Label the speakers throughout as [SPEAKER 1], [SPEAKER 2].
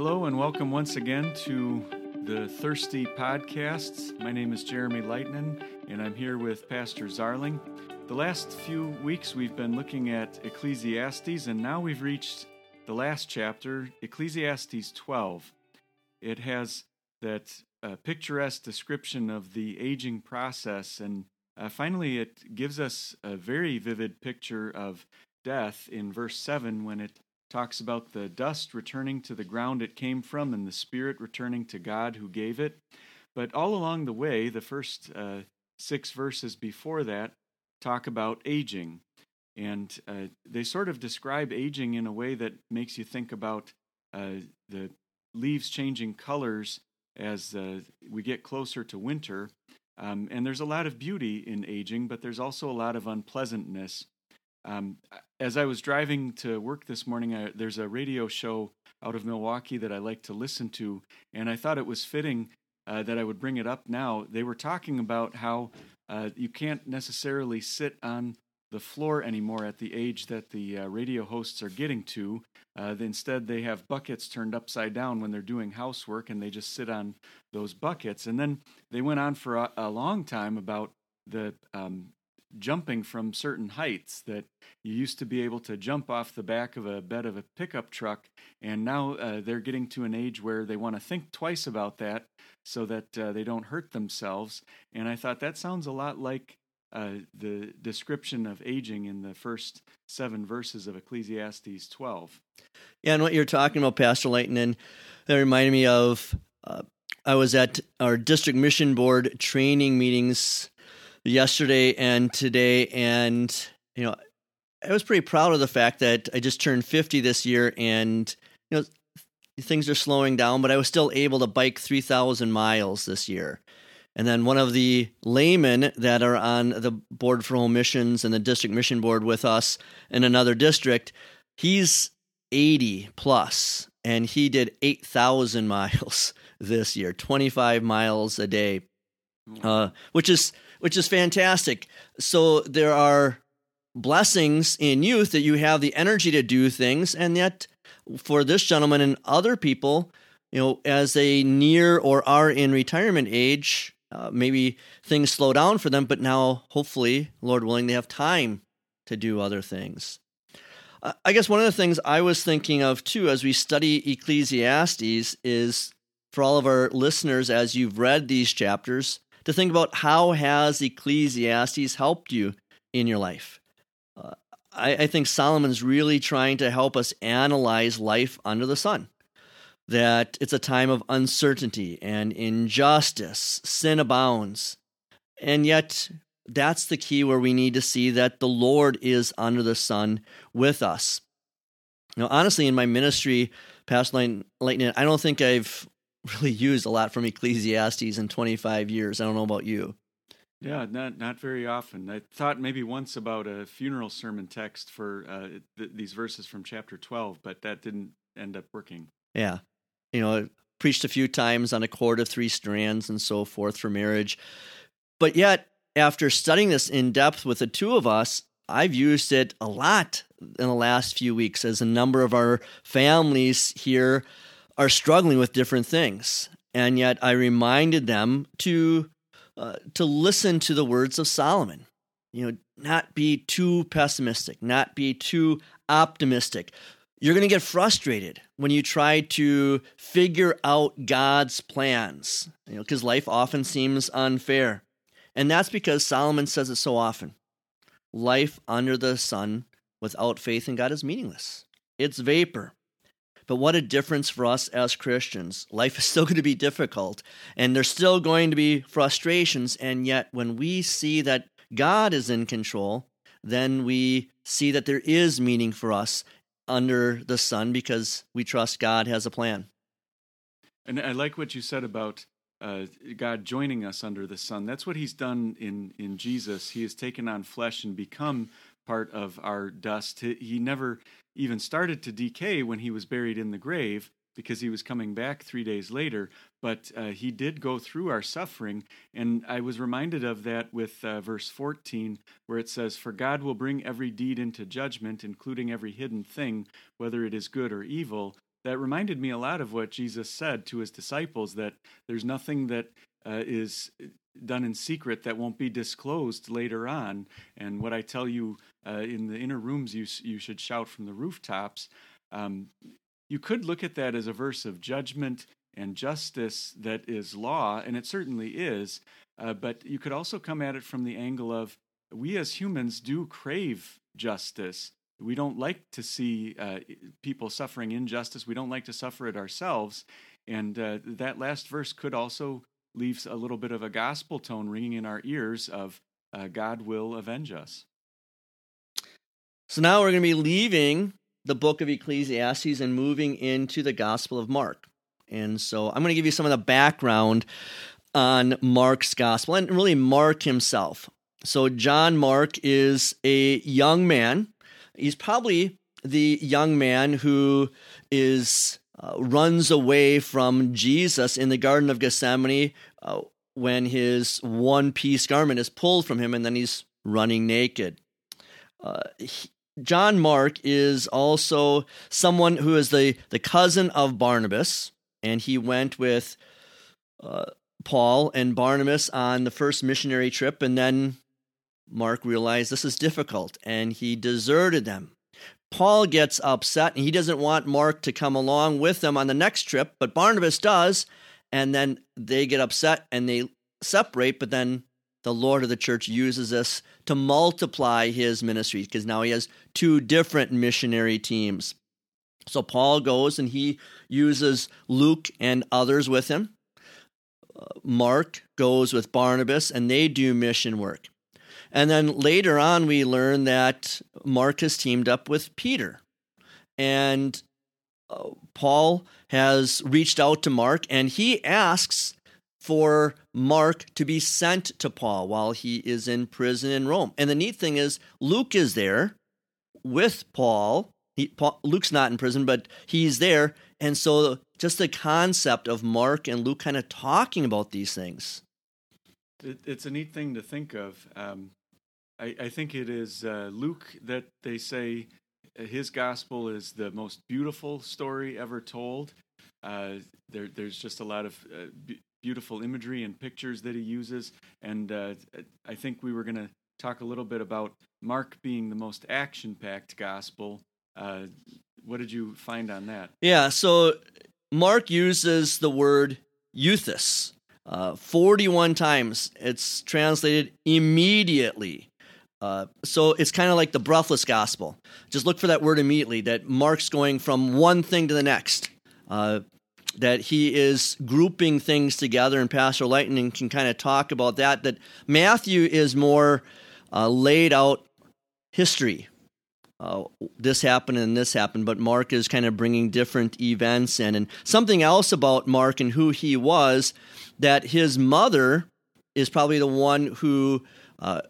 [SPEAKER 1] Hello, and welcome once again to the Thirsty Podcasts. My name is Jeremy Lightnin, and I'm here with Pastor Zarling. The last few weeks we've been looking at Ecclesiastes, and now we've reached the last chapter, Ecclesiastes 12. It has that uh, picturesque description of the aging process, and uh, finally, it gives us a very vivid picture of death in verse 7 when it talks about the dust returning to the ground it came from and the spirit returning to God who gave it. But all along the way, the first uh, six verses before that talk about aging. And uh, they sort of describe aging in a way that makes you think about uh, the leaves changing colors as uh, we get closer to winter. Um, and there's a lot of beauty in aging, but there's also a lot of unpleasantness. Um, as I was driving to work this morning, I, there's a radio show out of Milwaukee that I like to listen to, and I thought it was fitting uh, that I would bring it up now. They were talking about how uh, you can't necessarily sit on the floor anymore at the age that the uh, radio hosts are getting to. Uh, instead, they have buckets turned upside down when they're doing housework, and they just sit on those buckets. And then they went on for a, a long time about the um, jumping from certain heights that you used to be able to jump off the back of a bed of a pickup truck and now uh, they're getting to an age where they want to think twice about that so that uh, they don't hurt themselves and i thought that sounds a lot like uh, the description of aging in the first seven verses of Ecclesiastes 12.
[SPEAKER 2] Yeah, and what you're talking about, Pastor Layton, that reminded me of uh, I was at our district mission board training meetings yesterday and today, and you know, I was pretty proud of the fact that I just turned 50 this year, and you know, things are slowing down, but I was still able to bike 3,000 miles this year. And then one of the laymen that are on the board for home missions and the district mission board with us in another district, he's 80 plus and he did 8,000 miles this year, 25 miles a day, uh, which is which is fantastic. So there are blessings in youth that you have the energy to do things, and yet for this gentleman and other people, you know, as they near or are in retirement age, uh, maybe things slow down for them, but now, hopefully, Lord willing, they have time to do other things. I guess one of the things I was thinking of too as we study Ecclesiastes is for all of our listeners, as you've read these chapters, to think about how has Ecclesiastes helped you in your life. Uh, I, I think Solomon's really trying to help us analyze life under the sun that it's a time of uncertainty and injustice, sin abounds. And yet, that's the key where we need to see that the Lord is under the sun with us. Now, honestly, in my ministry, Pastor Lightning, I don't think I've really used a lot from Ecclesiastes in 25 years. I don't know about you.
[SPEAKER 1] Yeah, not not very often. I thought maybe once about a funeral sermon text for uh, th- these verses from chapter 12, but that didn't end up working.
[SPEAKER 2] Yeah you know, preached a few times on a cord of three strands and so forth for marriage. But yet, after studying this in depth with the two of us, I've used it a lot in the last few weeks as a number of our families here are struggling with different things. And yet I reminded them to uh, to listen to the words of Solomon. You know, not be too pessimistic, not be too optimistic, you're going to get frustrated when you try to figure out God's plans, you know, because life often seems unfair. And that's because Solomon says it so often. Life under the sun without faith in God is meaningless. It's vapor. But what a difference for us as Christians. Life is still going to be difficult, and there's still going to be frustrations. And yet, when we see that God is in control, then we see that there is meaning for us under the sun because we trust God has a plan.
[SPEAKER 1] And I like what you said about uh, God joining us under the sun. That's what He's done in in Jesus. He has taken on flesh and become part of our dust. He never even started to decay when He was buried in the grave because he was coming back three days later. But uh, he did go through our suffering. And I was reminded of that with uh, verse 14, where it says, For God will bring every deed into judgment, including every hidden thing, whether it is good or evil. that reminded me a lot of what Jesus said to his disciples that there's nothing that uh, is done in secret that won't be disclosed later on. And what I tell you uh, in the inner rooms, you, you should shout from the rooftops. Um, you could look at that as a verse of judgment and justice that is law, and it certainly is. Uh, but you could also come at it from the angle of we as humans do crave justice. We don't like to see uh, people suffering injustice. We don't like to suffer it ourselves. And uh, that last verse could also leave a little bit of a gospel tone ringing in our ears of uh, God will avenge us.
[SPEAKER 2] So now we're going to be leaving the book of Ecclesiastes and moving into the Gospel of Mark. And so I'm going to give you some of the background on Mark's Gospel and really Mark himself. So, John Mark is a young man. He's probably the young man who is uh, runs away from Jesus in the Garden of Gethsemane uh, when his one piece garment is pulled from him and then he's running naked. Uh, John Mark is also someone who is the, the cousin of Barnabas, and he went with uh, Paul and Barnabas on the first missionary trip, and then Mark realized this is difficult and he deserted them. Paul gets upset and he doesn't want Mark to come along with them on the next trip, but Barnabas does. And then they get upset and they separate, but then the Lord of the church uses us to multiply his ministry because now he has two different missionary teams. So Paul goes and he uses Luke and others with him. Uh, Mark goes with Barnabas and they do mission work. And then later on, we learn that Mark has teamed up with Peter. And uh, Paul has reached out to Mark and he asks for Mark to be sent to Paul while he is in prison in Rome. And the neat thing is, Luke is there with Paul. He, Paul Luke's not in prison, but he's there. And so, just the concept of Mark and Luke kind of talking about these things.
[SPEAKER 1] It, it's a neat thing to think of. Um, I, I think it is uh, Luke that they say uh, his gospel is the most beautiful story ever told. Uh, there, there's just a lot of uh, beautiful imagery and pictures that he uses, and uh, I think we were going to talk a little bit about Mark being the most action-packed gospel. Uh, what did you find on that?
[SPEAKER 2] Yeah, so Mark uses the word euthus. Uh, 41 times. It's translated immediately. Uh, so it's kind of like the breathless gospel. Just look for that word immediately. That Mark's going from one thing to the next. That he is grouping things together, and Pastor Lightning can kind of talk about that. That Matthew is more uh, laid out history. Uh, this happened and this happened, but Mark is kind of bringing different events in. And something else about Mark and who he was that his mother is probably the one who uh,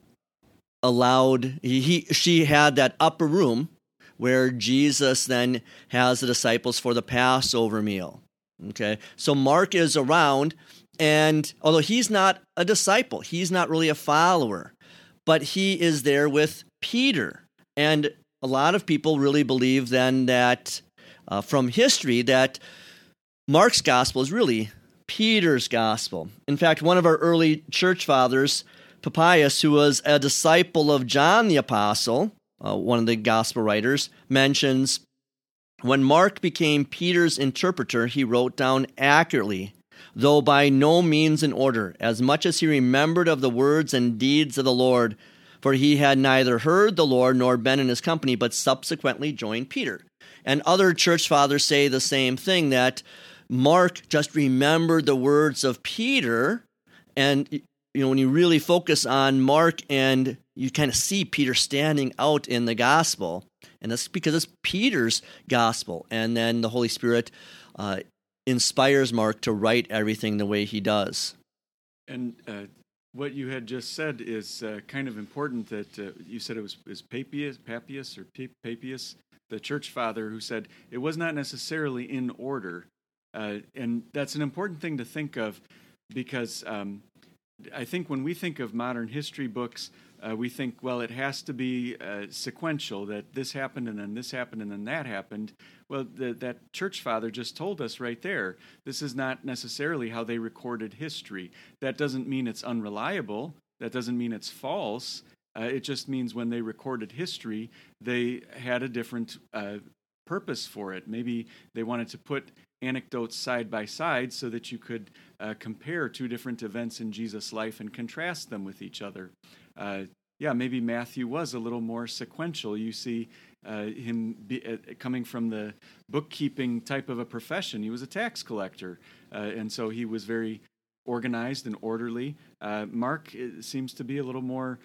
[SPEAKER 2] allowed he, he she had that upper room where Jesus then has the disciples for the Passover meal. Okay. So Mark is around and although he's not a disciple, he's not really a follower, but he is there with Peter. And a lot of people really believe then that uh, from history that Mark's gospel is really Peter's gospel. In fact, one of our early church fathers Papias, who was a disciple of John the Apostle, uh, one of the gospel writers, mentions when Mark became Peter's interpreter, he wrote down accurately, though by no means in order, as much as he remembered of the words and deeds of the Lord, for he had neither heard the Lord nor been in his company, but subsequently joined Peter. And other church fathers say the same thing that Mark just remembered the words of Peter and you know, when you really focus on Mark and you kind of see Peter standing out in the gospel, and that's because it's Peter's gospel. And then the Holy Spirit uh, inspires Mark to write everything the way he does.
[SPEAKER 1] And uh, what you had just said is uh, kind of important that uh, you said it was is Papias, Papias or Papias, the church father, who said it was not necessarily in order. Uh, and that's an important thing to think of because um, I think when we think of modern history books, uh, we think, well, it has to be uh, sequential, that this happened and then this happened and then that happened. Well, the, that church father just told us right there this is not necessarily how they recorded history. That doesn't mean it's unreliable, that doesn't mean it's false. Uh, it just means when they recorded history, they had a different uh, purpose for it. Maybe they wanted to put anecdotes side by side so that you could uh, compare two different events in Jesus' life and contrast them with each other. Uh, yeah, maybe Matthew was a little more sequential. You see uh, him be, uh, coming from the bookkeeping type of a profession. He was a tax collector, uh, and so he was very organized and orderly. Uh, Mark seems to be a little more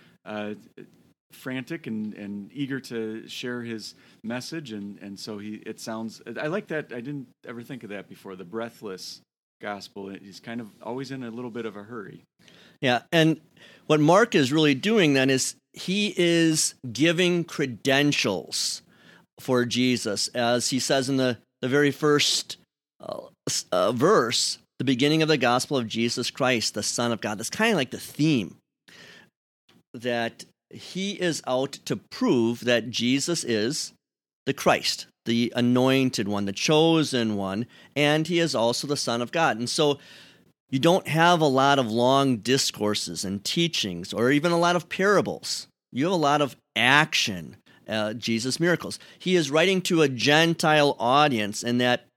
[SPEAKER 1] frantic and, and eager to share his message and, and so he it sounds I like that I didn't ever think of that before the breathless gospel he's kind of always in a little bit of a hurry
[SPEAKER 2] yeah and what Mark is really doing then is he is giving credentials for Jesus as he says in the the very first uh, uh, verse the beginning of the gospel of Jesus Christ the son of God that's kind of like the theme that he is out to prove that Jesus is the Christ, the anointed one, the chosen one, and he is also the Son of God. And so you don't have a lot of long discourses and teachings or even a lot of parables. You have a lot of action, uh, Jesus' miracles. He is writing to a Gentile audience, and that,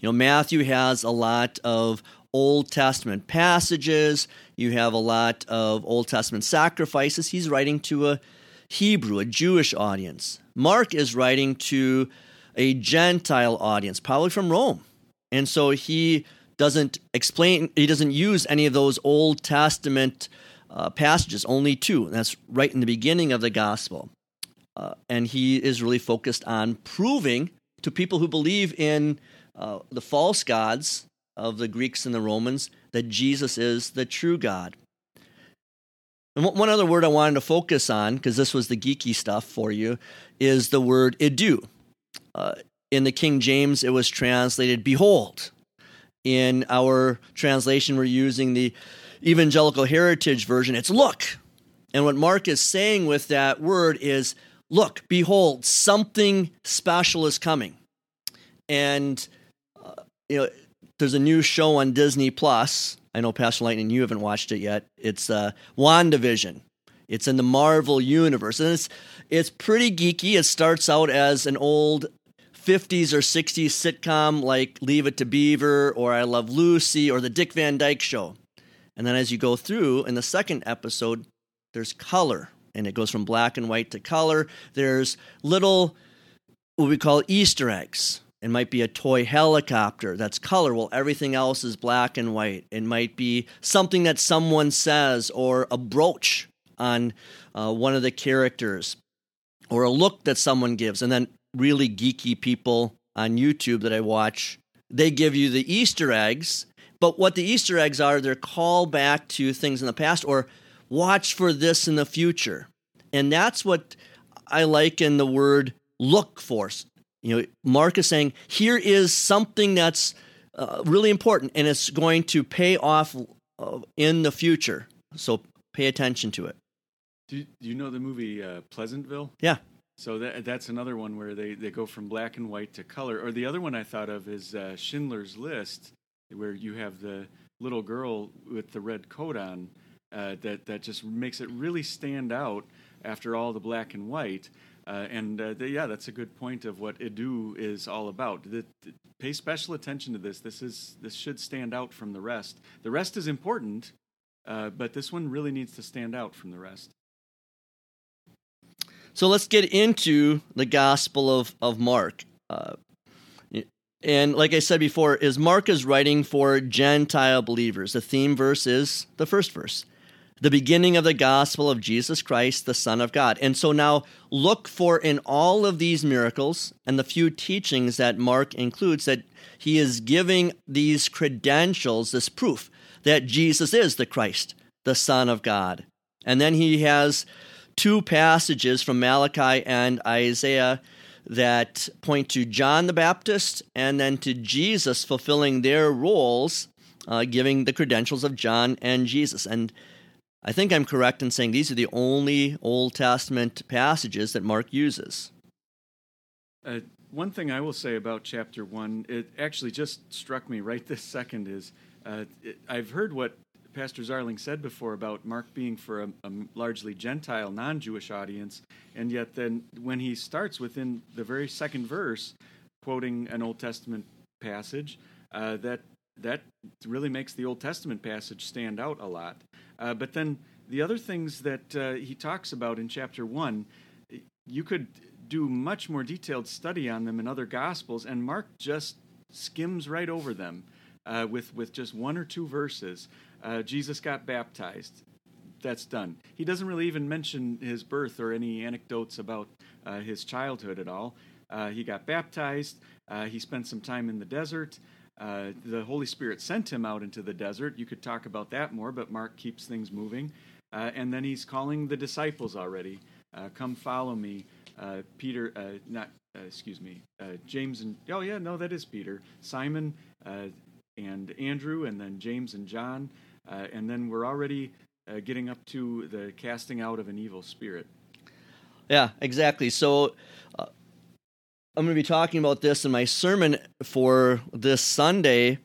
[SPEAKER 2] you know, Matthew has a lot of Old Testament passages. You have a lot of Old Testament sacrifices. He's writing to a Hebrew, a Jewish audience. Mark is writing to a Gentile audience, probably from Rome. And so he doesn't explain, he doesn't use any of those Old Testament uh, passages, only two. And that's right in the beginning of the gospel. Uh, and he is really focused on proving to people who believe in uh, the false gods of the Greeks and the Romans that Jesus is the true God. And one other word I wanted to focus on, because this was the geeky stuff for you, is the word idou. Uh, in the King James, it was translated behold. In our translation, we're using the Evangelical Heritage Version, it's look. And what Mark is saying with that word is look, behold, something special is coming. And, uh, you know, there's a new show on Disney Plus. I know Pastor Lightning, you haven't watched it yet. It's uh, WandaVision. It's in the Marvel universe, and it's it's pretty geeky. It starts out as an old 50s or 60s sitcom like Leave It to Beaver or I Love Lucy or The Dick Van Dyke Show. And then as you go through in the second episode, there's color, and it goes from black and white to color. There's little what we call Easter eggs it might be a toy helicopter that's color while everything else is black and white. It might be something that someone says or a brooch on uh, one of the characters or a look that someone gives. And then really geeky people on YouTube that I watch, they give you the Easter eggs. But what the Easter eggs are, they're call back to things in the past or watch for this in the future. And that's what I like in the word look for. You know, Mark is saying here is something that's uh, really important and it's going to pay off uh, in the future. So pay attention to it.
[SPEAKER 1] Do you, do you know the movie uh, Pleasantville?
[SPEAKER 2] Yeah.
[SPEAKER 1] So that, that's another one where they, they go from black and white to color. Or the other one I thought of is uh, Schindler's List, where you have the little girl with the red coat on. Uh, that that just makes it really stand out after all the black and white. Uh, and uh, yeah, that's a good point of what Idou is all about. The, the, pay special attention to this. This is this should stand out from the rest. The rest is important, uh, but this one really needs to stand out from the rest.
[SPEAKER 2] So let's get into the Gospel of of Mark. Uh, and like I said before, is Mark is writing for Gentile believers. The theme verse is the first verse the beginning of the gospel of Jesus Christ, the Son of God. And so now look for in all of these miracles and the few teachings that Mark includes that he is giving these credentials, this proof that Jesus is the Christ, the Son of God. And then he has two passages from Malachi and Isaiah that point to John the Baptist and then to Jesus fulfilling their roles, uh, giving the credentials of John and Jesus. And I think I'm correct in saying these are the only Old Testament passages that Mark uses.
[SPEAKER 1] Uh, one thing I will say about chapter one, it actually just struck me right this second is uh, it, I've heard what Pastor Zarling said before about Mark being for a, a largely Gentile, non Jewish audience, and yet then when he starts within the very second verse, quoting an Old Testament passage, uh, that that really makes the Old Testament passage stand out a lot. Uh, but then the other things that uh, he talks about in chapter one, you could do much more detailed study on them in other Gospels, and Mark just skims right over them uh, with with just one or two verses. Uh, Jesus got baptized. That's done. He doesn't really even mention his birth or any anecdotes about uh, his childhood at all. Uh, he got baptized. Uh, he spent some time in the desert. Uh, the Holy Spirit sent him out into the desert. You could talk about that more, but Mark keeps things moving. Uh, and then he's calling the disciples already. Come follow me. Peter, not, excuse me, James and, oh yeah, no, that is Peter. Simon and Andrew, and then James and John. And then we're already getting up to the casting out of an evil spirit.
[SPEAKER 2] Yeah, exactly. So I'm going to be talking about this in my sermon for this Sunday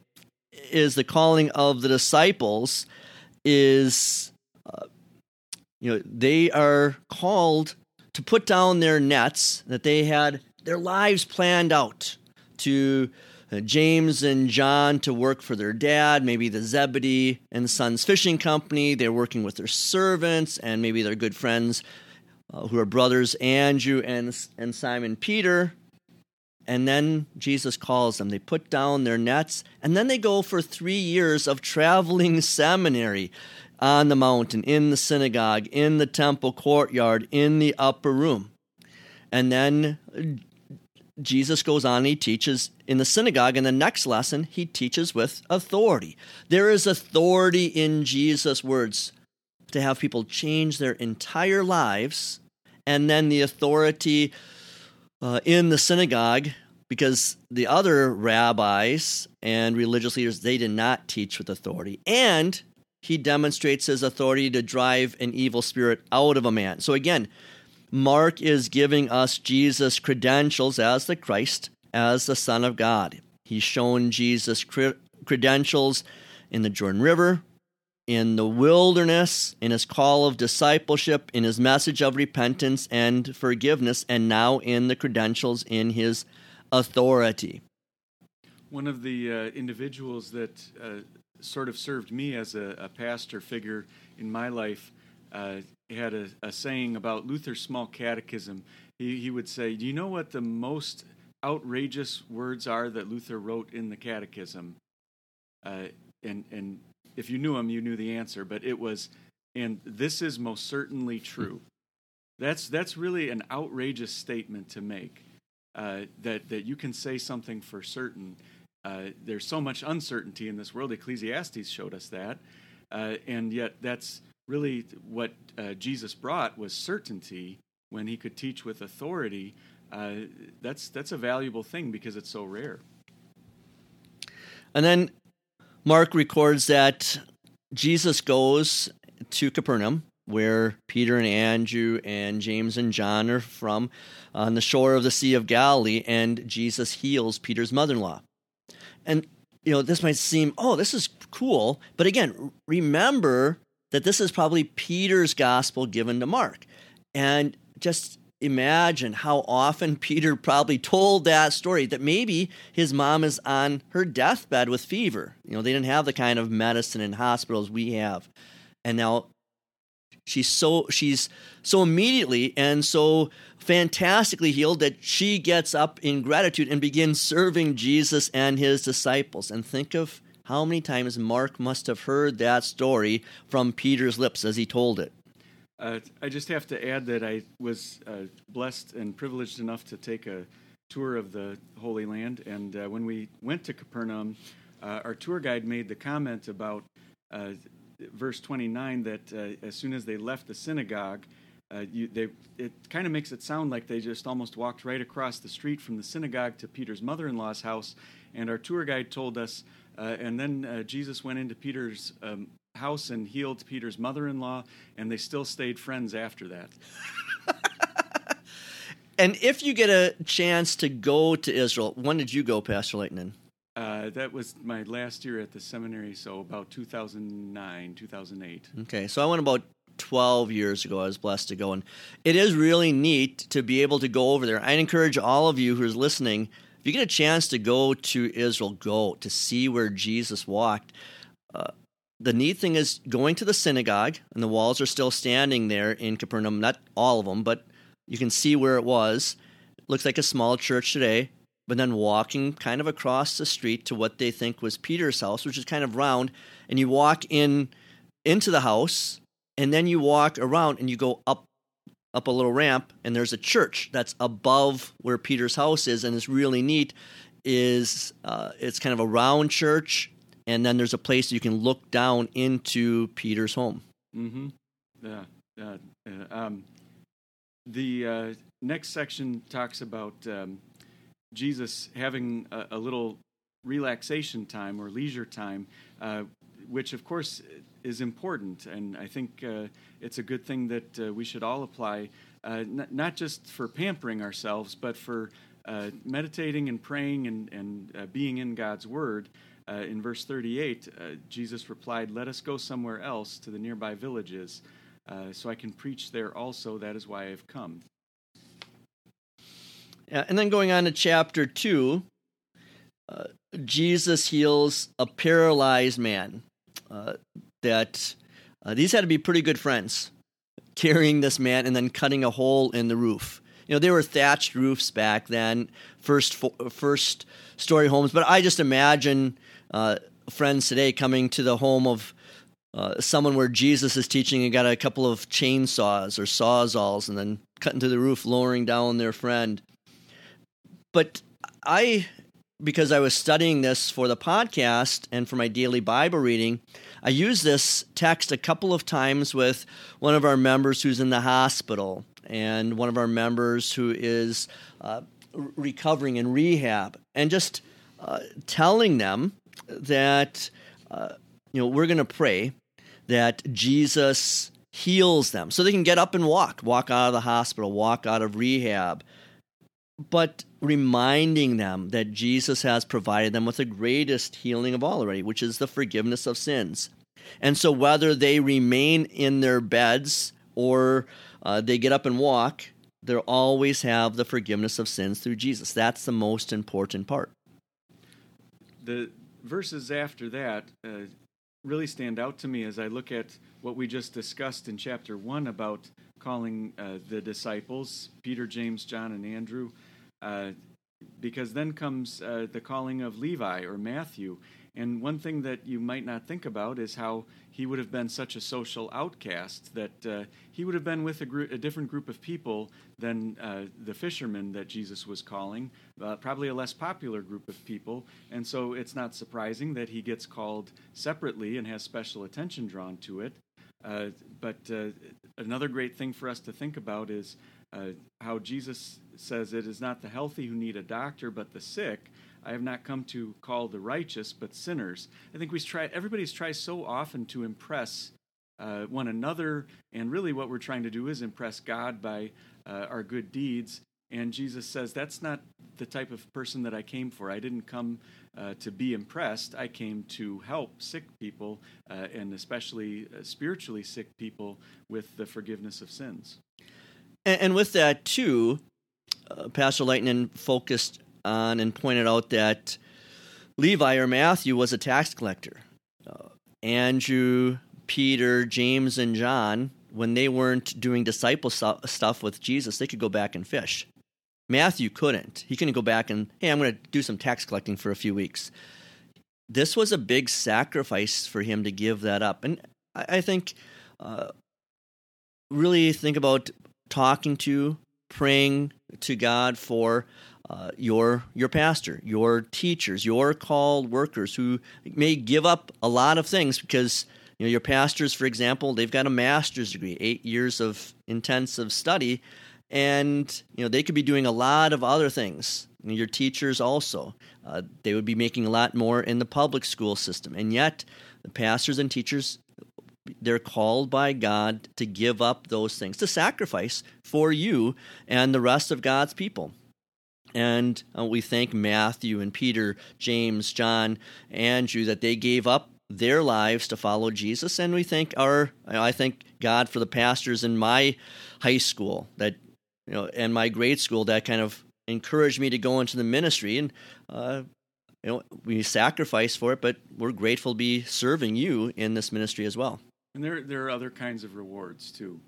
[SPEAKER 2] is the calling of the disciples is uh, you know they are called to put down their nets that they had their lives planned out to uh, James and John to work for their dad, maybe the Zebedee and Sons Fishing Company. They're working with their servants and maybe their good friends uh, who are brothers Andrew and, and Simon Peter. And then Jesus calls them. They put down their nets, and then they go for three years of traveling seminary on the mountain, in the synagogue, in the temple courtyard, in the upper room. And then Jesus goes on, he teaches in the synagogue. In the next lesson, he teaches with authority. There is authority in Jesus' words to have people change their entire lives, and then the authority uh, in the synagogue because the other rabbis and religious leaders they did not teach with authority and he demonstrates his authority to drive an evil spirit out of a man so again mark is giving us jesus credentials as the christ as the son of god he's shown jesus credentials in the jordan river in the wilderness, in his call of discipleship, in his message of repentance and forgiveness, and now in the credentials in his authority.
[SPEAKER 1] One of the uh, individuals that uh, sort of served me as a, a, pastor figure in my life uh, had a, a, saying about Luther's small catechism. He, he would say, Do you know what the most outrageous words are that Luther wrote in the catechism? Uh, and, and if you knew him, you knew the answer, but it was, and this is most certainly true. That's, that's really an outrageous statement to make. Uh, that, that you can say something for certain. Uh, there's so much uncertainty in this world. Ecclesiastes showed us that. Uh, and yet, that's really what uh, Jesus brought was certainty when he could teach with authority. Uh, that's, that's a valuable thing because it's so rare.
[SPEAKER 2] And then Mark records that Jesus goes to Capernaum, where Peter and Andrew and James and John are from, on the shore of the Sea of Galilee, and Jesus heals Peter's mother in law. And, you know, this might seem, oh, this is cool. But again, remember that this is probably Peter's gospel given to Mark. And just imagine how often Peter probably told that story that maybe his mom is on her deathbed with fever. You know, they didn't have the kind of medicine in hospitals we have. And now she's so she's so immediately and so fantastically healed that she gets up in gratitude and begins serving Jesus and his disciples. And think of how many times Mark must have heard that story from Peter's lips as he told it.
[SPEAKER 1] Uh, I just have to add that I was uh, blessed and privileged enough to take a tour of the Holy Land. And uh, when we went to Capernaum, uh, our tour guide made the comment about uh, verse 29 that uh, as soon as they left the synagogue, you, they, it kind of makes it sound like they just almost walked right across the street from the synagogue to Peter's mother in law's house. And our tour guide told us, and then uh, Jesus went into Peter's um, house and healed Peter's mother in law, and they still stayed friends after that.
[SPEAKER 2] and if you get a chance to go to Israel, when did you go, Pastor Leighton?
[SPEAKER 1] Uh, that was my last year at the seminary, so about 2009, 2008.
[SPEAKER 2] Okay, so I went about 12 years ago. I was blessed to go, and it is really neat to be able to go over there. I encourage all of you who are listening you get a chance to go to Israel, go to see where Jesus walked. Uh, the neat thing is going to the synagogue, and the walls are still standing there in Capernaum. Not all of them, but you can see where it was. It looks like a small church today. But then walking kind of across the street to what they think was Peter's house, which is kind of round, and you walk in into the house, and then you walk around and you go up up a little ramp, and there's a church that's above where Peter's house is, and it's really neat. Is uh, it's kind of a round church and then there's a place you can look down into Peter's home.
[SPEAKER 1] Mm-hmm. Yeah. Uh, uh, um, the uh, next section talks about um, Jesus having a, a, little relaxation time or leisure time, uh, which of course is important, and I think uh, it's a good thing that uh, we should all apply, n- not just for pampering ourselves, but for meditating and praying and, and being in God's Word. Uh, in verse 38, uh, Jesus replied, Let us go somewhere else to the nearby villages, uh, so I can preach there also. That is why I have come.
[SPEAKER 2] Yeah, and then going on to chapter 2, uh, Jesus heals a paralyzed man. Uh, that uh, these had to be pretty good friends, carrying this man and then cutting a hole in the roof you know, they were thatched roofs back then, first first story homes. But I just imagine uh, friends today coming to the home of uh, someone where Jesus is teaching and got a couple of chainsaws or sawzalls and then cutting to the roof, lowering down their friend. But I, because I was studying this for the podcast and for my daily Bible reading, I used this text a couple of times with one of our members who's in the hospital and one of our members who is uh, recovering in rehab, and just uh, telling them that uh, you know we're going to pray that Jesus heals them so they can get up and walk, walk out of the hospital, walk out of rehab, but reminding them that Jesus has provided them with the greatest healing of all already, which is the forgiveness of sins. And so, whether they remain in their beds or uh, they get up and walk, they'll always have the forgiveness of sins through Jesus. That's the most important part.
[SPEAKER 1] The verses after that uh, really stand out to me as I look at what we just discussed in chapter 1 about calling uh, the disciples, Peter, James, John, and Andrew, uh, because then comes uh, the calling of Levi or Matthew. And one thing that you might not think about is how he would have been such a social outcast that uh, he would have been with a, a different group of people than uh, the fishermen that Jesus was calling, uh, probably a less popular group of people. And so it's not surprising that he gets called separately and has special attention drawn to it. Uh, but another great thing for us to think about is uh, how Jesus says it is not the healthy who need a doctor, but the sick. I have not come to call the righteous, but sinners. I think we try. Everybody's tried so often to impress uh, one another, and really, what we're trying to do is impress God by uh, our good deeds. And Jesus says that's not the type of person that I came for. I didn't come uh, to be impressed. I came to help sick people, uh, and especially uh, spiritually sick people, with the forgiveness of sins.
[SPEAKER 2] And, and with that too, uh, Pastor Lightning focused on and pointed out that Levi or Matthew was a tax collector. Uh, Andrew, Peter, James, and John, when they weren't doing disciple stuff with Jesus, they could go back and fish. Matthew couldn't. He couldn't go back and, hey, I'm going to do some tax collecting for a few weeks. This was a big sacrifice for him to give that up. And I, I think, uh, really think about talking to, praying to God for uh, your your pastor, your teachers, your called workers who may give up a lot of things because you know your pastors, for example, they've got a master's degree, eight years of intensive study, and you know they could be doing a lot of other things. Your teachers also, uh, they would be making a lot more in the public school system, and yet the pastors and teachers they're called by God to give up those things, to sacrifice for you and the rest of God's people. And uh, we thank Matthew and Peter, James, John, Andrew that they gave up their lives to follow Jesus. And we thank our, I thank God for the pastors in my high school that, you know, and my grade school that kind of encouraged me to go into the ministry. And, uh, you know, we sacrifice for it, but we're grateful to be serving you in this ministry as well.
[SPEAKER 1] And there, there are other kinds of rewards too.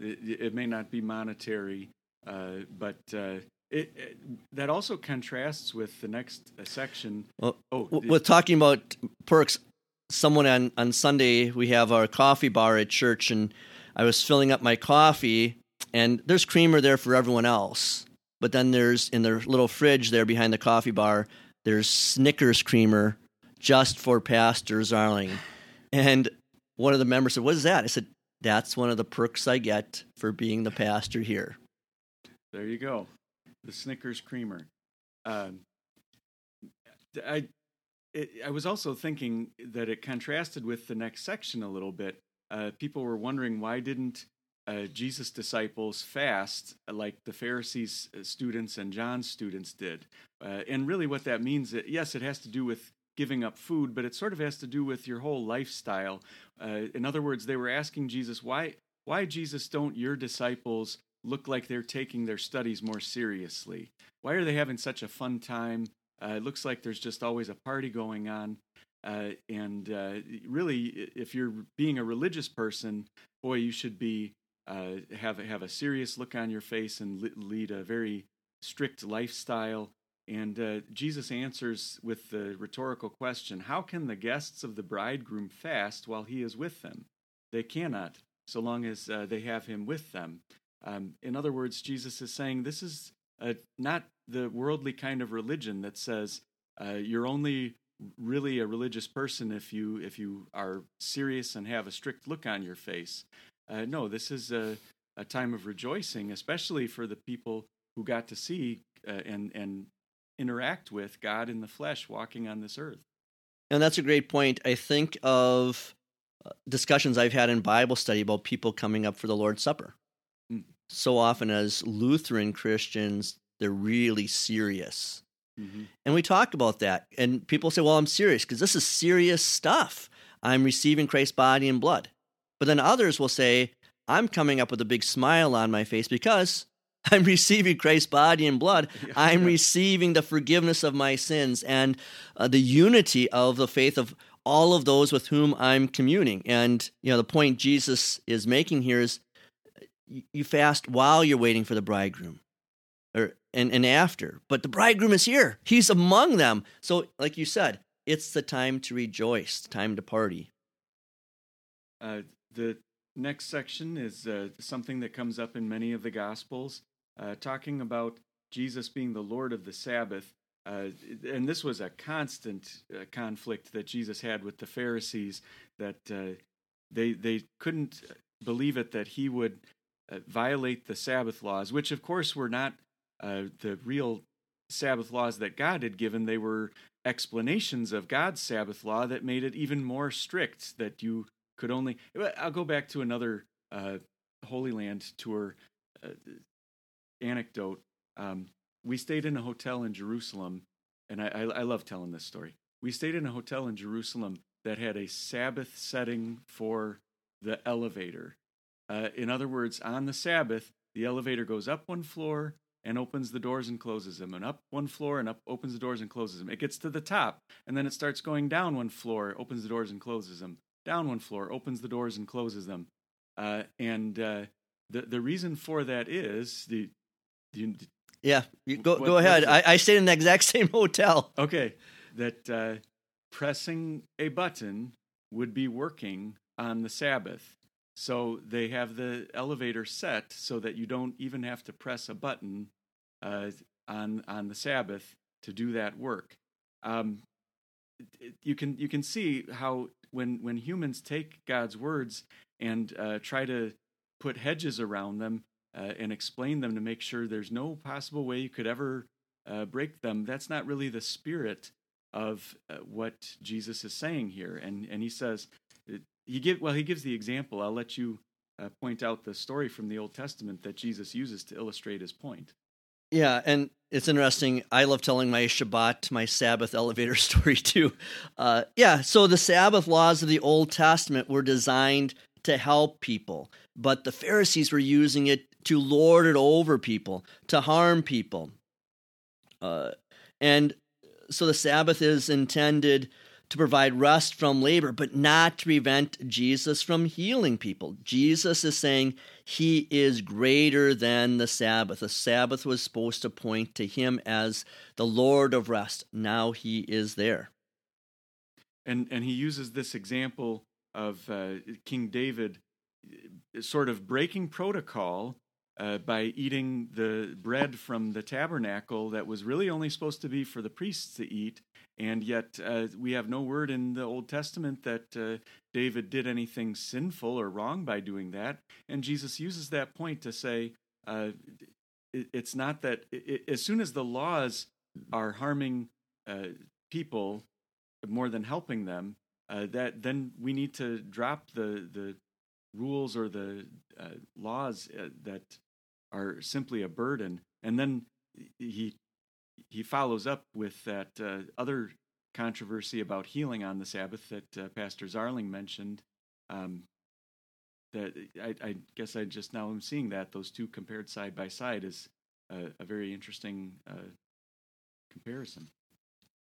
[SPEAKER 1] It, it may not be monetary, uh, but uh, it, it, that also contrasts with the next uh, section.
[SPEAKER 2] Well, oh, with talking about perks, someone on on Sunday we have our coffee bar at church, and I was filling up my coffee, and there's creamer there for everyone else, but then there's in the little fridge there behind the coffee bar, there's Snickers creamer just for Pastor Zarling, and one of the members said, "What is that?" I said, "That's one of the perks I get for being the pastor here."
[SPEAKER 1] There you go the Snickers creamer. Um, I it, I was also thinking that it contrasted with the next section a little bit. Uh, people were wondering why didn't uh, Jesus' disciples fast like the Pharisees' uh, students and John's students did? Uh, and really, what that means, uh, yes, it has to do with giving up food, but it sort of has to do with your whole lifestyle. Uh, in other words, they were asking Jesus, why, why Jesus, don't your disciples look like they're taking their studies more seriously? Why are they having such a fun time? Uh, it looks like there's just always a party going on. Uh, and uh, really, if you're being a religious person, boy, you should be uh, have have a serious look on your face and lead a very strict lifestyle. And uh, Jesus answers with the rhetorical question: How can the guests of the bridegroom fast while he is with them? They cannot, so long as uh, they have him with them. Um, in other words, Jesus is saying this is not the worldly kind of religion that says uh, you're only really a religious person if you if you are serious and have a strict look on your face. Uh, no, this is a, a time of rejoicing, especially for the people who got to see uh, and and interact with God in the flesh, walking on this earth.
[SPEAKER 2] And that's a great point. I think of uh, discussions I've had in Bible study about people coming up for the Lord's Supper so often as Lutheran Christians, they're really serious. Mm-hmm. And we talk about that. And people say, well, I'm serious because this is serious stuff. I'm receiving Christ's body and blood. But then others will say, I'm coming up with a big smile on my face because I'm receiving Christ's body and blood. I'm yeah. receiving the forgiveness of my sins and uh, the unity of the faith of all of those with whom I'm communing. And, you know, the point Jesus is making here is you fast while you're waiting for the bridegroom or and, and after but the bridegroom is here he's among them so like you said it's the time to rejoice time to party
[SPEAKER 1] uh, the next section is uh, something that comes up in many of the gospels uh, talking about jesus being the lord of the sabbath uh, and this was a constant uh, conflict that jesus had with the pharisees that uh, they they couldn't believe it that he would uh, violate the Sabbath laws, which of course were not uh, the real Sabbath laws that God had given. They were explanations of God's Sabbath law that made it even more strict that you could only. I'll go back to another Holy Land tour uh, anecdote. Um, we stayed in a hotel in Jerusalem, and I, I, I love telling this story. We stayed in a hotel in Jerusalem that had a Sabbath setting for the elevator. Uh, in other words, on the Sabbath, the elevator goes up one floor and opens the doors and closes them, and up one floor and up opens the doors and closes them. It gets to the top, and then it starts going down one floor, opens the doors and closes them. Down one floor, opens the doors and closes them. Uh, and uh, the the reason for that is the, the
[SPEAKER 2] yeah. go what, go ahead. I, I stayed in the exact same hotel.
[SPEAKER 1] Okay, that uh, pressing a button would be working on the Sabbath so they have the elevator set so that you don't even have to press a button uh, on on the Sabbath to do that work. Um, you can you can see how when when humans take God's words and uh, try to put hedges around them uh, and explain them to make sure there's no possible way you could ever uh, break them, that's not really the spirit of uh, what Jesus is saying here. And and he says he give well he gives the example. I'll let you uh, point out the story from the Old Testament that Jesus uses to illustrate his point.
[SPEAKER 2] Yeah, and it's interesting. I love telling my Shabbat, my Sabbath elevator story too. Uh, yeah, so the Sabbath laws of the Old Testament were designed to help people, but the Pharisees were using it to lord it over people, to harm people. Uh, and so the Sabbath is intended to provide rest from labor, but not to prevent Jesus from healing people. Jesus is saying he is greater than the Sabbath. The Sabbath was supposed to point to him as the Lord of rest. Now he is there.
[SPEAKER 1] And, and he uses this example of uh, King David sort of breaking protocol uh, by eating the bread from the tabernacle that was really only supposed to be for the priests to eat. And yet, uh, we have no word in the Old Testament that uh, David did anything sinful or wrong by doing that. And Jesus uses that point to say uh, it, it's not that, it, as soon as the laws are harming uh, people more than helping them, uh, that then we need to drop the, the rules or the laws that are simply a burden. And then he he follows up with that uh, other controversy about healing on the Sabbath that uh, Pastor Zarling mentioned. Um, that I, I, guess I just now am seeing that those two compared side by side is a, a very interesting uh, comparison.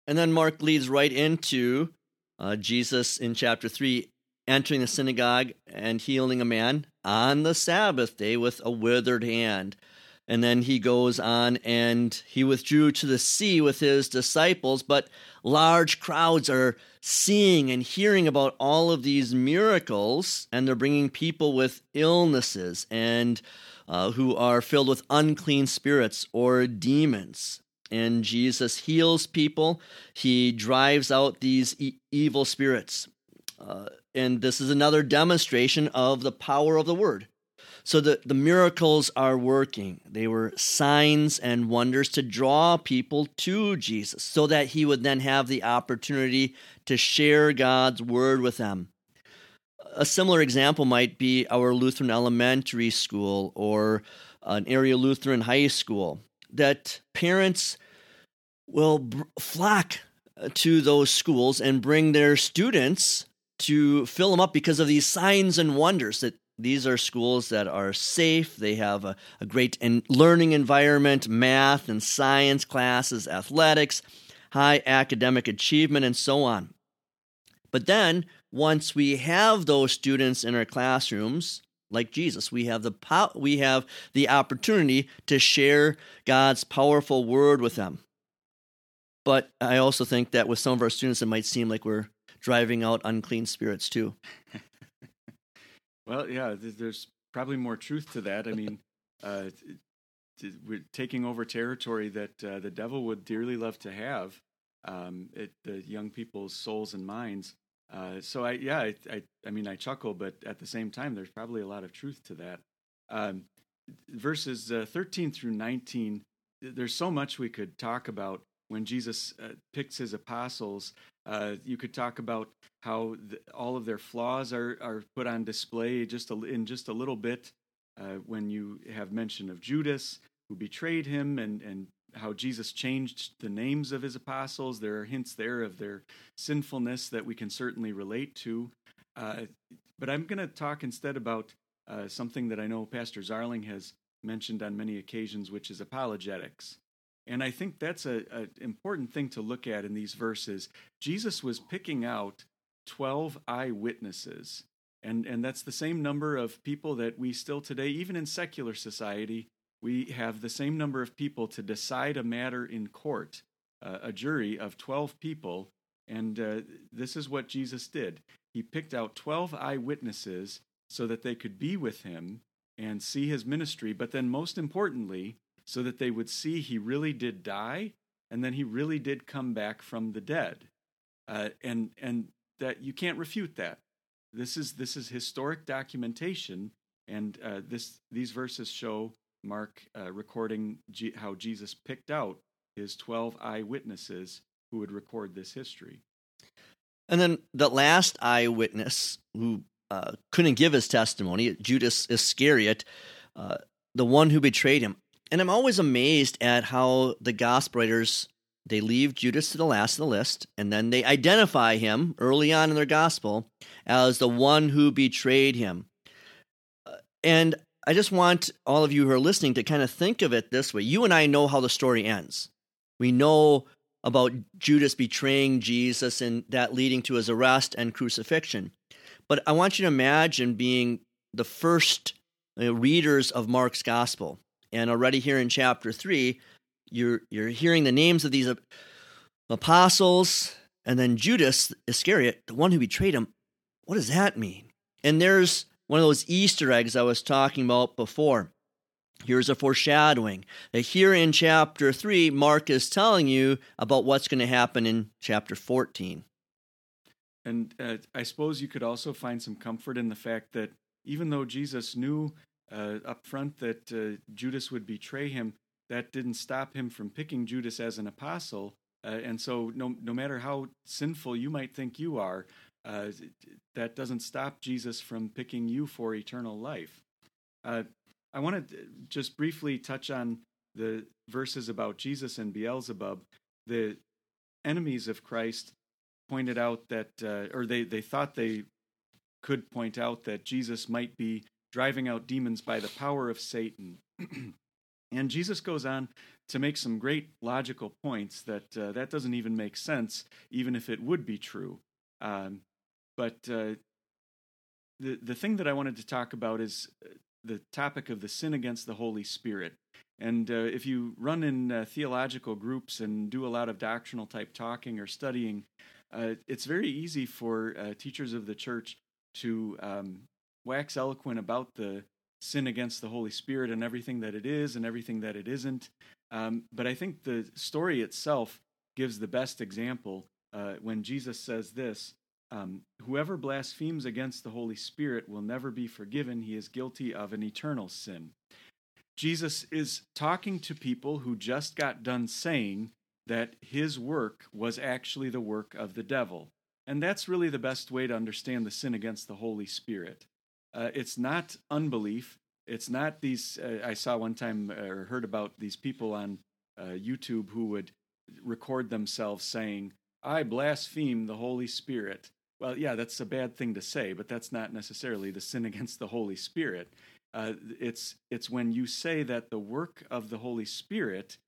[SPEAKER 2] And then Mark leads right into uh, Jesus in chapter three entering the synagogue and healing a man on the Sabbath day with a withered hand. And then he goes on and he withdrew to the sea with his disciples, but large crowds are seeing and hearing about all of these miracles, and they're bringing people with illnesses and uh, who are filled with unclean spirits or demons. And Jesus heals people, he drives out these e- evil spirits. Uh, and this is another demonstration of the power of the word. So the, the miracles are working. They were signs and wonders to draw people to Jesus so that he would then have the opportunity to share God's word with them. A similar example might be our Lutheran elementary school or an area Lutheran high school, that parents will flock to those schools and bring their students to fill them up because of these signs and wonders that these are schools that are safe. They have a, a great in- learning environment, math and science classes, athletics, high academic achievement, and so on. But then, once we have those students in our classrooms, like Jesus, we have the po- we have the opportunity to share God's powerful word with them. But I also think that with some of our students, it might seem like we're driving out unclean spirits too.
[SPEAKER 1] well, yeah, there's probably more truth to that. I mean, uh, we're taking over territory that uh, the devil would dearly love to have um, the young people's souls and minds. Uh, so I, yeah, I, I, I, mean, I chuckle, but at the same time, there's probably a lot of truth to that. Um, verses uh, 13 through 19, there's so much we could talk about when Jesus uh, picks his apostles. Uh, you could talk about how the, all of their flaws are, are put on display just a, in just a little bit uh, when you have mention of Judas who betrayed him and, and how Jesus changed the names of his apostles. There are hints there of their sinfulness that we can certainly relate to. Uh, but I'm going to talk instead about uh, something that I know Pastor Zarling has mentioned on many occasions, which is apologetics. And I think that's an important thing to look at in these verses. Jesus was picking out 12 eyewitnesses. And, and that's the same number of people that we still today, even in secular society, we have the same number of people to decide a matter in court, uh, a jury of 12 people. And uh, this is what Jesus did. He picked out 12 eyewitnesses so that they could be with him and see his ministry. But then, most importantly, so that they would see he really did die and then he really did come back from the dead. Uh, and and that you can't refute that. This is this is historic documentation, and uh, this these verses show Mark uh, recording G- how Jesus picked out his twelve eyewitnesses who would record this history.
[SPEAKER 2] And then the last eyewitness who uh, couldn't give his testimony, Judas Iscariot, uh, the one who betrayed him. And I'm always amazed at how the gospel writers they leave Judas to the last of the list, and then they identify him early on in their gospel as the one who betrayed him. Uh, and I just want all of you who are listening to kind of think of it this way. You and I know how the story ends. We know about Judas betraying Jesus and that leading to his arrest and crucifixion. But I want you to imagine being the first uh, readers of Mark's gospel. And already here in chapter 3, you're you're hearing the names of these apostles and then Judas Iscariot, the one who betrayed him. What does that mean? And there's one of those Easter eggs I was talking about before. Here's a foreshadowing that here in chapter 3, Mark is telling you about what's going to happen in chapter 14.
[SPEAKER 1] And uh, I suppose you could also find some comfort in the fact that even though Jesus knew uh, up front that uh, Judas would betray him, that didn't stop him from picking Judas as an apostle. Uh, and so, no, no matter how sinful you might think you are, uh, that doesn't stop Jesus from picking you for eternal life. Uh, I want to just briefly touch on the verses about Jesus and Beelzebub. The enemies of Christ pointed out that, uh, or they, they thought they could point out that Jesus might be driving out demons by the power of Satan. And Jesus goes on to make some great logical points that uh, that doesn't even make sense, even if it would be true. Um, but uh, the the thing that I wanted to talk about is uh, the topic of the sin against the Holy Spirit. And uh, if you run in uh, theological groups and do a lot of doctrinal type talking or studying, uh, it's very easy for teachers of the church to um, wax eloquent about the sin against the Holy Spirit and everything that it is and everything that it isn't. Um, but I think the story itself gives the best example uh, when Jesus says this um, Whoever blasphemes against the Holy Spirit will never be forgiven. He is guilty of an eternal sin. Jesus is talking to people who just got done saying that his work was actually the work of the devil. And that's really the best way to understand the sin against the Holy Spirit. Uh, it's not unbelief. It's not these. Uh, I saw one time uh, or heard about these people on uh, YouTube who would record themselves saying, "I blaspheme the Holy Spirit." Well, yeah, that's a bad thing to say, but that's not necessarily the sin against the Holy Spirit. Uh, it's it's when you say that the work of the Holy Spirit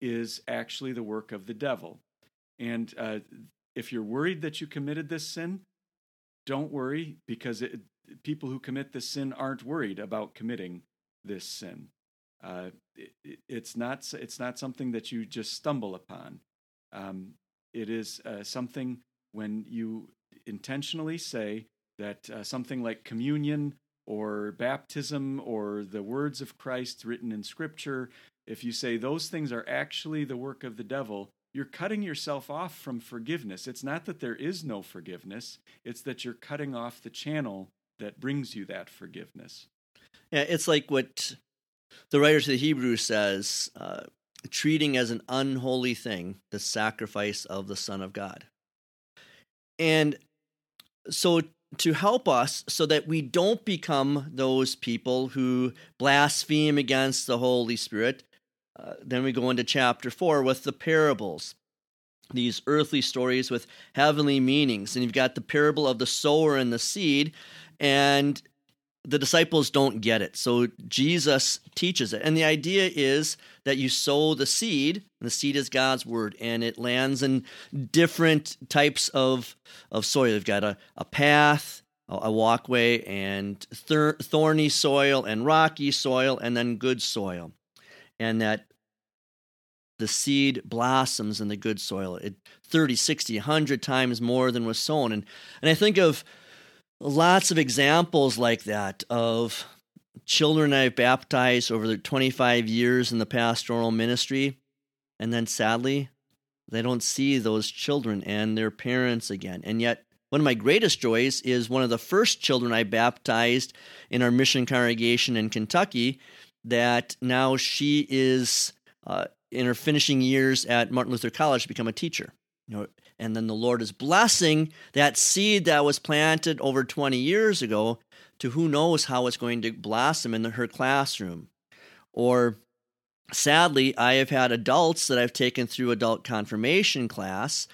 [SPEAKER 1] is actually the work of the devil, and uh, if you're worried that you committed this sin, don't worry because it, people who commit this sin aren't worried about committing this sin. Uh, it, it's not it's not something that you just stumble upon. Um, it is uh, something when you intentionally say that uh, something like communion or baptism or the words of Christ written in Scripture, if you say those things are actually the work of the devil, you're cutting yourself off from forgiveness. It's not that there is no forgiveness, it's that you're cutting off the channel that brings you that forgiveness.
[SPEAKER 2] Yeah, it's like what the writer to the Hebrews says uh, treating as an unholy thing the sacrifice of the Son of God. And so, to help us so that we don't become those people who blaspheme against the Holy Spirit, uh, then we go into chapter 4 with the parables these earthly stories with heavenly meanings. And you've got the parable of the sower and the seed and the disciples don't get it. So Jesus teaches it. And the idea is that you sow the seed, and the seed is God's word, and it lands in different types of, of soil. You've got a, a path, a, walkway, and thir- thorny soil, and rocky soil, and then good soil. And that the seed blossoms in the good soil. It 30, 60, 100 times more than was sown. And, and I think of lots of examples like that of children I've baptized over the 25 years in the pastoral ministry. And then sadly, they don't see those children and their parents again. And yet, one of my greatest joys is one of the first children I baptized in our mission congregation in Kentucky, that now she is uh, in her finishing years at Martin Luther College to become a teacher. You know, And then the Lord is blessing that seed that was planted over 20 years ago to who knows how it's going to blossom in her classroom. Or sadly, I have had adults that I've taken through adult confirmation class,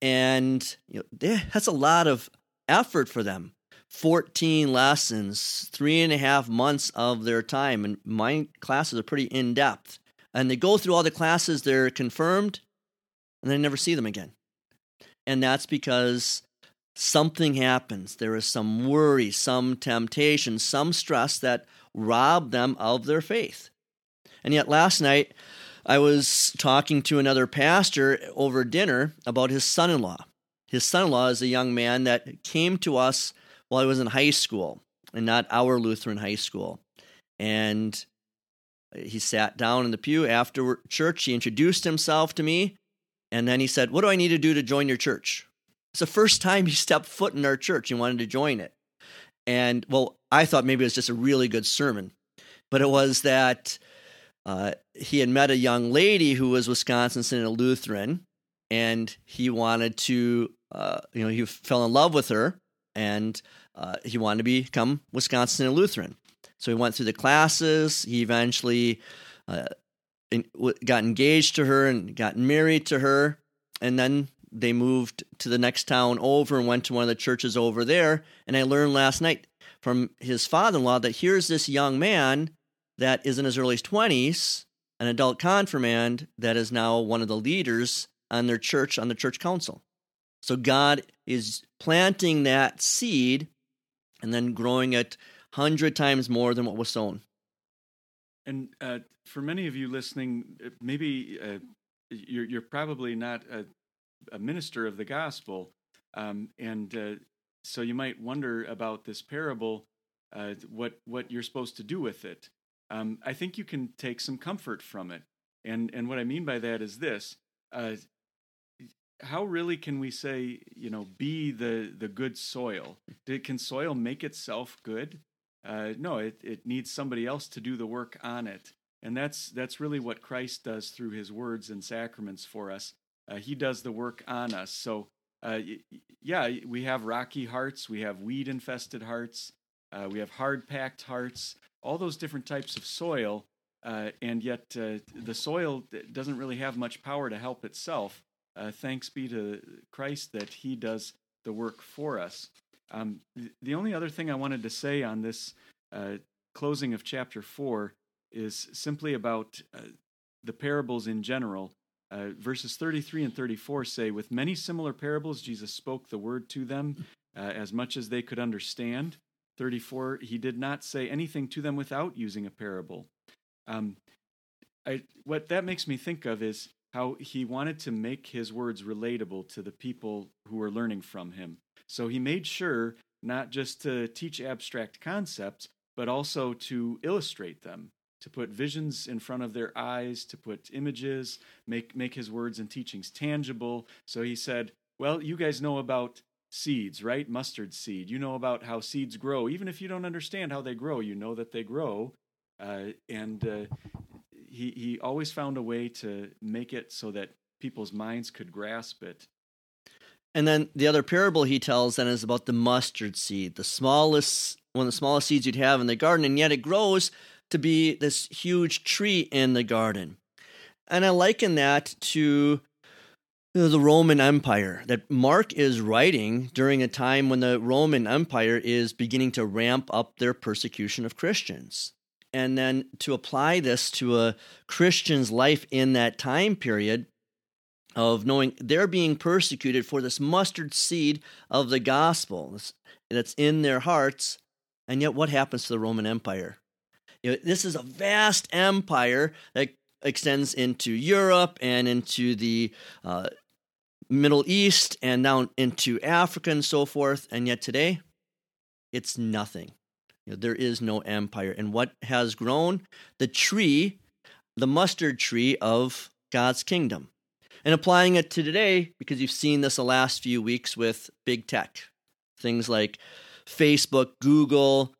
[SPEAKER 2] and you know, that's a lot of effort for them. 14 lessons, three and a half months of their time. And my classes are pretty in depth. And they go through all the classes, they're confirmed, and they never see them again. And that's because something happens. There is some worry, some temptation, some stress that rob them of their faith. And yet, last night, I was talking to another pastor over dinner about his son in law. His son in law is a young man that came to us while I was in high school and not our Lutheran high school. And he sat down in the pew after church. He introduced himself to me. And then he said, What do I need to do to join your church? It's the first time he stepped foot in our church and wanted to join it. And well, I thought maybe it was just a really good sermon, but it was that uh, he had met a young lady who was Wisconsin Synod Lutheran, and he wanted to, uh, you know, he fell in love with her, and uh, he wanted to become Wisconsin and Lutheran. So he went through the classes. He eventually uh, got engaged to her and got married to her. And then they moved to the next town over and went to one of the churches over there. And I learned last night from his father in law that here's this young man that is in his early 20s, an adult confirmand that is now one of the leaders on their church, on the church council. So God is planting that seed and then growing it hundred times more than what was sown.
[SPEAKER 1] And uh, for many of you listening, uh, maybe uh, you're, you're, probably not a, a, minister of the gospel, um, and uh, so you might wonder about this parable, uh, what what you're supposed to do with it. Um, I think you can take some comfort from it, and and what I mean by that is this: uh, how really can we say you know be the the good soil? Can soil make itself good? Uh, no it, it needs somebody else to do the work on it and that's that's really what christ does through his words and sacraments for us. Uh, he does the work on us. So uh, yeah we have rocky hearts we have weed infested hearts uh, we have hard packed hearts all those different types of soil uh, and yet uh, the soil doesn't really have much power to help itself. Uh, thanks be to Christ that He does the work for us. Um, the only other thing I wanted to say on this closing of chapter 4 is simply about uh, the parables in general. Uh, verses 33 and 34 say, With many similar parables, Jesus spoke the word to them uh, as much as they could understand. 34, he did not say anything to them without using a parable. Um, I, what that makes me think of is how he wanted to make his words relatable to the people who were learning from him. So he made sure not just to teach abstract concepts, but also to illustrate them, to put visions in front of their eyes, to put images, make, make his words and teachings tangible. So he said, Well, you guys know about seeds, right? Mustard seed. You know about how seeds grow. Even if you don't understand how they grow, you know that they grow. Uh, and uh, he he always found a way to make it so that people's minds could grasp it.
[SPEAKER 2] And then the other parable he tells then is about the mustard seed, the smallest one of the smallest seeds you'd have in the garden, and yet it grows to be this huge tree in the garden. And I liken that to the Roman Empire that Mark is writing during a time when the Roman Empire is beginning to ramp up their persecution of Christians and then to apply this to a Christian's life in that time period of knowing they're being persecuted for this mustard seed of the gospel that's in their hearts. And yet, what happens to the Roman Empire? This is a vast empire that extends into Europe and into the uh, Middle East and down into Africa and so forth. And yet, today, it's nothing. You know, there is no empire. And what has grown? The tree, the mustard tree of God's kingdom. And applying it to today, because you've seen this the last few weeks with big tech, things like Facebook, Google,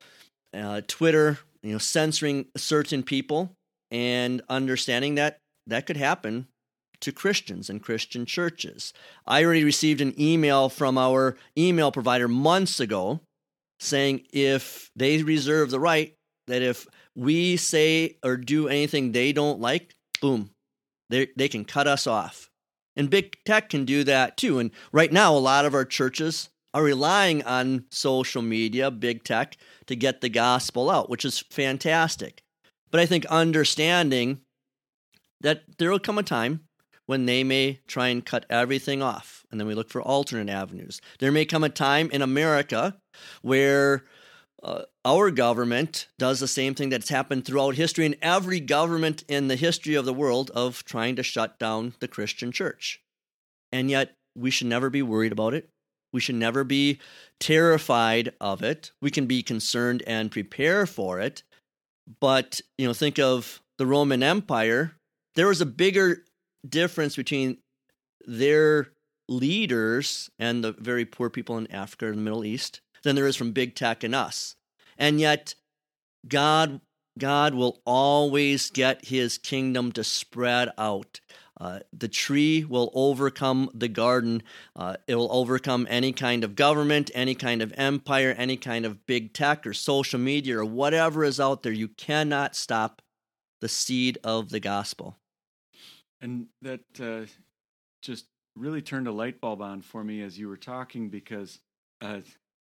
[SPEAKER 2] uh, Twitter, you know, censoring certain people and understanding that that could happen to Christians and Christian churches. I already received an email from our email provider months ago saying if they reserve the right that if we say or do anything they don't like, boom, they, they can cut us off. And big tech can do that too. And right now, a lot of our churches are relying on social media, big tech, to get the gospel out, which is fantastic. But I think understanding that there will come a time when they may try and cut everything off, and then we look for alternate avenues. There may come a time in America where uh, our government does the same thing that's happened throughout history in every government in the history of the world of trying to shut down the Christian church. And yet, we should never be worried about it. We should never be terrified of it. We can be concerned and prepare for it. But, you know, think of the Roman Empire. There was a bigger difference between their leaders and the very poor people in Africa and the Middle East than there is from big tech and us. And yet, God, God will always get his kingdom to spread out. Uh, the tree will overcome the garden. Uh, it will overcome any kind of government, any kind of empire, any kind of big tech or social media or whatever is out there. You cannot stop the seed of the gospel.
[SPEAKER 1] And that uh, just really turned a light bulb on for me as you were talking because uh,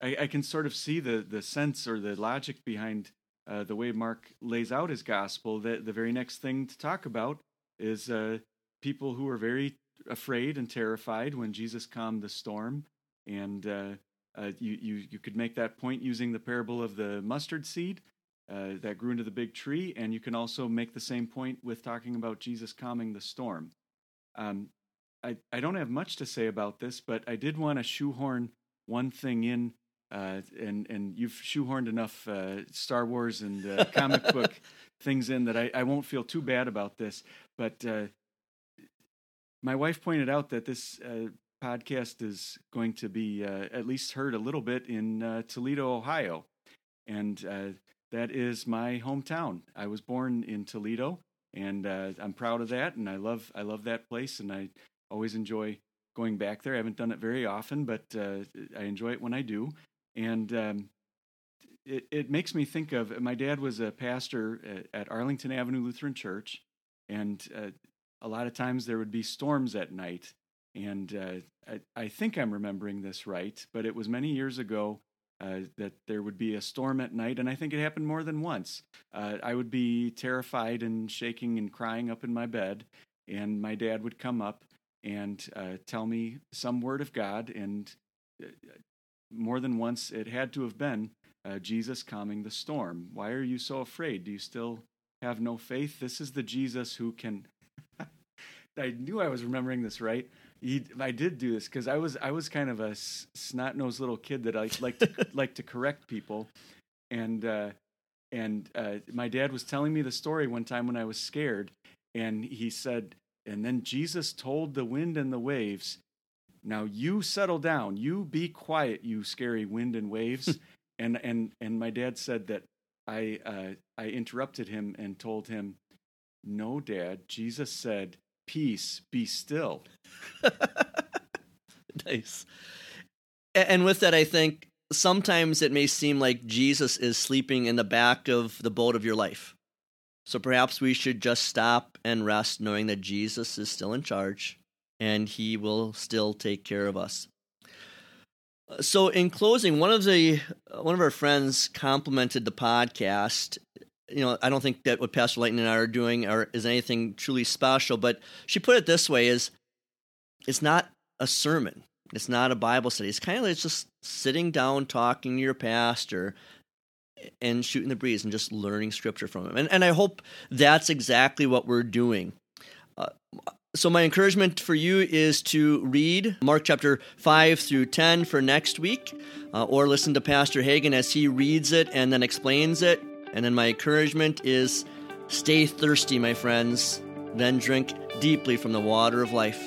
[SPEAKER 1] I, I, can sort of see the the sense or the logic behind uh, the way Mark lays out his gospel. That the very next thing to talk about is uh, people who were very afraid and terrified when Jesus calmed the storm, and uh, uh, you you you could make that point using the parable of the mustard seed. Uh, that grew into the big tree, and you can also make the same point with talking about Jesus calming the storm. Um, I, I don't have much to say about this, but I did want to shoehorn one thing in uh, and and you've shoehorned enough uh, Star Wars and uh, comic book things in that I, I won't feel too bad about this. But uh, my wife pointed out that this uh, podcast is going to be uh, at least heard a little bit in Toledo, Ohio, and that is my hometown. I was born in Toledo, and I'm proud of that, and I love I love that place, and I always enjoy going back there. I haven't done it very often, but I enjoy it when I do and um, it it makes me think of my dad was a pastor at, Arlington Avenue Lutheran Church, and uh, a lot of times there would be storms at night. And uh, I, I, think I'm remembering this right, but it was many years ago uh, that there would be a storm at night, and I think it happened more than once. Uh, I would be terrified and shaking and crying up in my bed, and my dad would come up and uh, tell me some word of God and uh, more than once it had to have been uh, Jesus calming the storm. Why are you so afraid? Do you still have no faith? This is the Jesus who can. I knew I was remembering this right. He, I did do this because I was I was kind of a snot nosed little kid that I like to like to correct people, and uh, and uh, my dad was telling me the story one time when I was scared, and he said, and then Jesus told the wind and the waves, now you settle down. You be quiet, you scary wind and waves. and and and my dad said that I uh, I interrupted him and told him, "No, Dad. Jesus said, peace, be still."
[SPEAKER 2] nice. And with that, I think sometimes it may seem like Jesus is sleeping in the back of the boat of your life. So perhaps we should just stop and rest knowing that Jesus is still in charge and he will still take care of us. So, in closing, one of the one of our friends complimented the podcast. You know, I don't think that what Pastor Lightning and I are doing are, is anything truly special, but she put it this way: is it's not a sermon, it's not a Bible study. It's kind of like just sitting down, talking to your pastor, and shooting the breeze and just learning scripture from him. And, and I hope that's exactly what we're doing. Uh, so, my encouragement for you is to read Mark chapter 5 through 10 for next week, uh, or listen to Pastor Hagen as he reads it and then explains it. And then, my encouragement is stay thirsty, my friends, then drink deeply from the water of life.